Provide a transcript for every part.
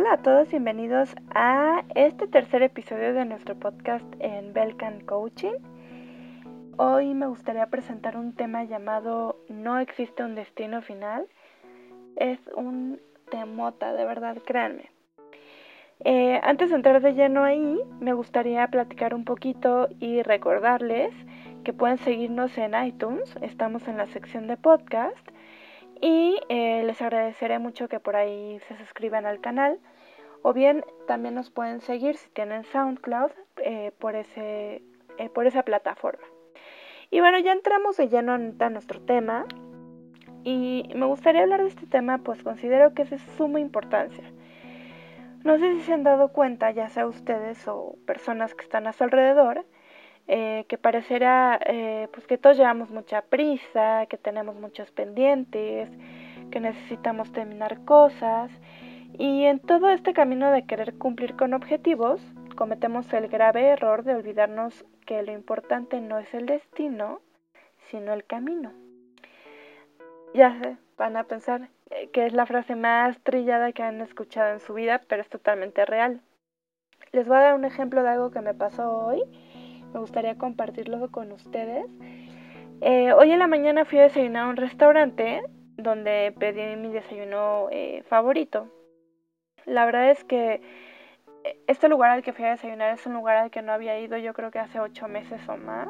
Hola a todos, bienvenidos a este tercer episodio de nuestro podcast en Belcan Coaching. Hoy me gustaría presentar un tema llamado No existe un destino final. Es un temota, de verdad, créanme. Eh, antes de entrar de lleno ahí, me gustaría platicar un poquito y recordarles que pueden seguirnos en iTunes, estamos en la sección de podcast y eh, les agradeceré mucho que por ahí se suscriban al canal o bien también nos pueden seguir si tienen SoundCloud eh, por, ese, por esa plataforma. Y bueno, ya entramos de lleno a nuestro tema y me gustaría hablar de este tema pues considero que es de suma importancia. No sé si se han dado cuenta, ya sea ustedes o personas que están a su alrededor, eh, que parecerá eh, pues que todos llevamos mucha prisa, que tenemos muchos pendientes, que necesitamos terminar cosas y en todo este camino de querer cumplir con objetivos cometemos el grave error de olvidarnos que lo importante no es el destino, sino el camino. Ya sé, van a pensar eh, que es la frase más trillada que han escuchado en su vida, pero es totalmente real. Les voy a dar un ejemplo de algo que me pasó hoy. Me gustaría compartirlo con ustedes. Eh, hoy en la mañana fui a desayunar a un restaurante donde pedí mi desayuno eh, favorito. La verdad es que este lugar al que fui a desayunar es un lugar al que no había ido yo creo que hace ocho meses o más.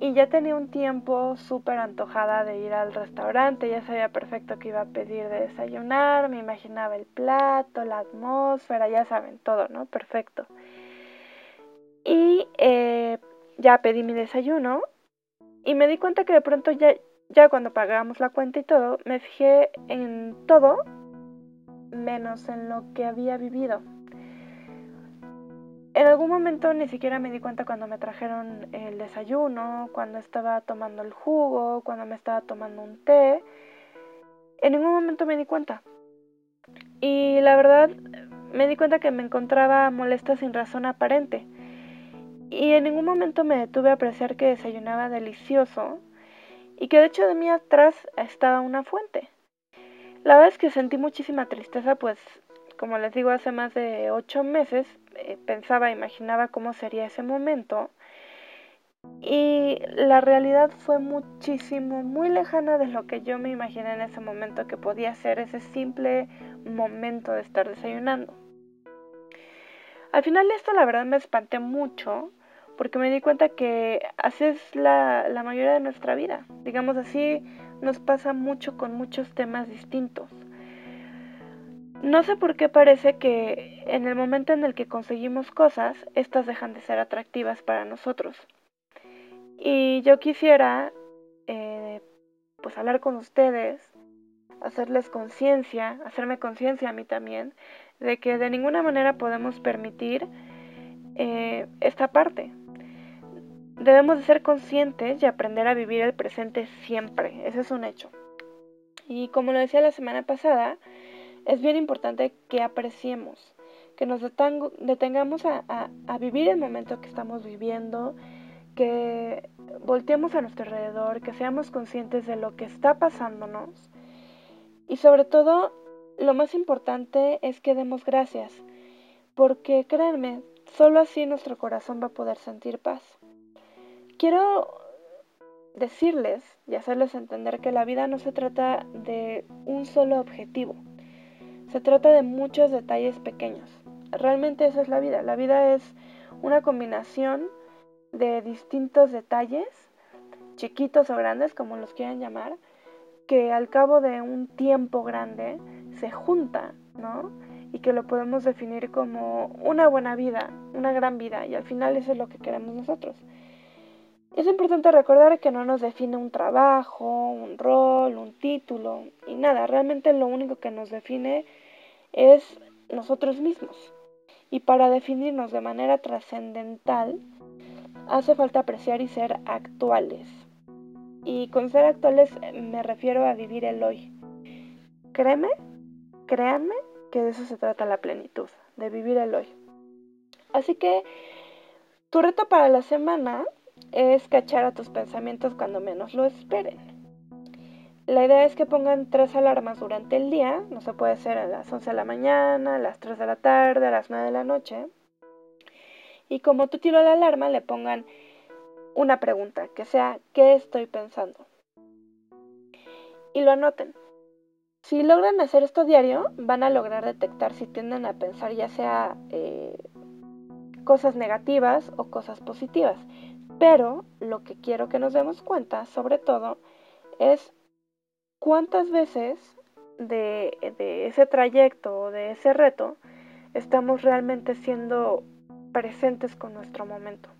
Y ya tenía un tiempo súper antojada de ir al restaurante, ya sabía perfecto que iba a pedir de desayunar, me imaginaba el plato, la atmósfera, ya saben, todo, ¿no? Perfecto. Eh, ya pedí mi desayuno y me di cuenta que de pronto ya, ya cuando pagamos la cuenta y todo, me fijé en todo menos en lo que había vivido. En algún momento ni siquiera me di cuenta cuando me trajeron el desayuno, cuando estaba tomando el jugo, cuando me estaba tomando un té. En ningún momento me di cuenta. Y la verdad me di cuenta que me encontraba molesta sin razón aparente. Y en ningún momento me detuve a apreciar que desayunaba delicioso y que de hecho de mí atrás estaba una fuente. La verdad es que sentí muchísima tristeza, pues como les digo, hace más de ocho meses eh, pensaba, imaginaba cómo sería ese momento. Y la realidad fue muchísimo, muy lejana de lo que yo me imaginé en ese momento que podía ser ese simple momento de estar desayunando. Al final esto la verdad me espanté mucho porque me di cuenta que así es la, mayoría de nuestra vida. Digamos así, nos pasa mucho con muchos temas distintos. No sé por qué parece que en el momento en el que conseguimos cosas, estas dejan de ser atractivas para nosotros. Y yo quisiera, eh, pues, hablar con ustedes, hacerles conciencia, hacerme conciencia a mí también, de que de ninguna manera podemos permitir eh, esta parte. Debemos de ser conscientes y aprender a vivir el presente siempre, ese es un hecho. Y como lo decía la semana pasada, es bien importante que apreciemos, que nos detengamos a, a, vivir el momento que estamos viviendo, que volteemos a nuestro alrededor, que seamos conscientes de lo que está pasándonos y sobre todo lo más importante es que demos gracias, porque créanme, solo así nuestro corazón va a poder sentir paz. Quiero decirles y hacerles entender que la vida no se trata de un solo objetivo. Se trata de muchos detalles pequeños. Realmente esa es la vida. La vida es una combinación de distintos detalles, chiquitos o grandes, como los quieran llamar, que al cabo de un tiempo grande se juntan, ¿no? Y que lo podemos definir como una buena vida, una gran vida, y al final eso es lo que queremos nosotros. Es importante recordar que no nos define un trabajo, un rol, un título y nada, realmente lo único que nos define es nosotros mismos. Y para definirnos de manera trascendental, hace falta apreciar y ser actuales. Y con ser actuales me refiero a vivir el hoy. Créeme, créanme que de eso se trata la plenitud, de vivir el hoy. Así que tu reto para la semana es cachar a tus pensamientos cuando menos lo esperen. la idea es que pongan tres alarmas durante el día, no se puede ser a las 11 de la mañana, a las 3 de la tarde, a las 9 de la noche. Y como tú tiro la alarma, le pongan una pregunta, que sea, ¿qué estoy pensando? Y lo anoten. Si logran hacer esto diario, van a lograr detectar si tienden a pensar ya sea eh, cosas negativas o cosas positivas. Pero lo que quiero que nos demos cuenta, sobre todo, es cuántas veces de, de ese trayecto o de ese reto estamos realmente siendo presentes con nuestro momento.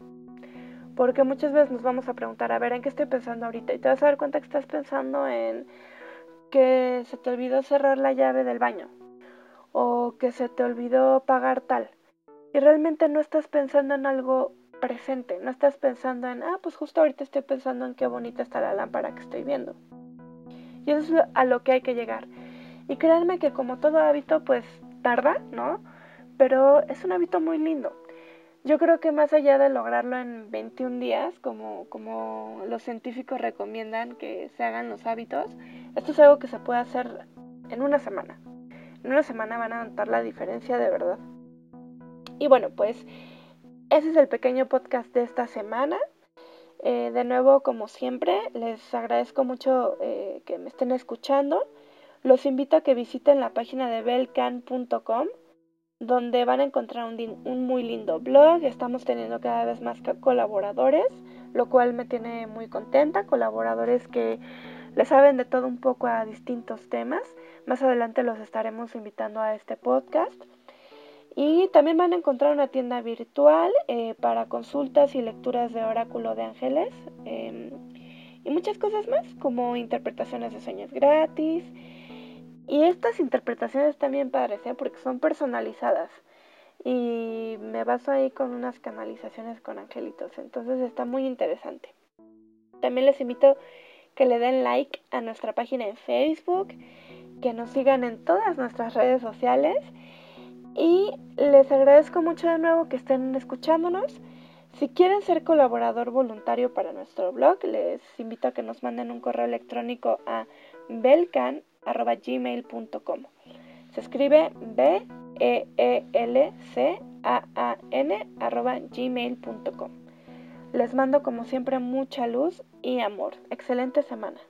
Porque muchas veces nos vamos a preguntar, a ver, ¿en qué estoy pensando ahorita? Y te vas a dar cuenta que estás pensando en que se te olvidó cerrar la llave del baño o que se te olvidó pagar tal. Y realmente no estás pensando en algo presente, no estás pensando en, ah, pues justo ahorita estoy pensando en qué bonita está la lámpara que estoy viendo. Y eso es a lo que hay que llegar. Y créanme que como todo hábito, pues tarda, ¿no? Pero es un hábito muy lindo. Yo creo que más allá de lograrlo en 21 días, como, como los científicos recomiendan que se hagan los hábitos, esto es algo que se puede hacer en una semana. En una semana van a notar la diferencia de verdad. Y bueno, pues ese es el pequeño podcast de esta semana. Eh, de nuevo, como siempre, les agradezco mucho eh, que me estén escuchando. Los invito a que visiten la página de belcan.com donde van a encontrar un, muy lindo blog. Estamos teniendo cada vez más colaboradores, lo cual me tiene muy contenta. Colaboradores que le saben de todo un poco a distintos temas. Más adelante los estaremos invitando a este podcast. Y también van a encontrar una tienda virtual eh, para consultas y lecturas de oráculo de ángeles. Em, y muchas cosas más, como interpretaciones de sueños gratis y estas interpretaciones también padres, ¿eh? porque son personalizadas. Y me baso ahí con unas canalizaciones con angelitos. Entonces está muy interesante. También les invito que le den like a nuestra página en Facebook, que nos sigan en todas nuestras redes sociales. Y les agradezco mucho de nuevo que estén escuchándonos. Si quieren ser colaborador voluntario para nuestro blog, les invito a que nos manden un correo electrónico a belcan gmail.com. Se escribe B E E L C A A N arroba gmail.com. Les mando como siempre mucha luz y amor. Excelente semana.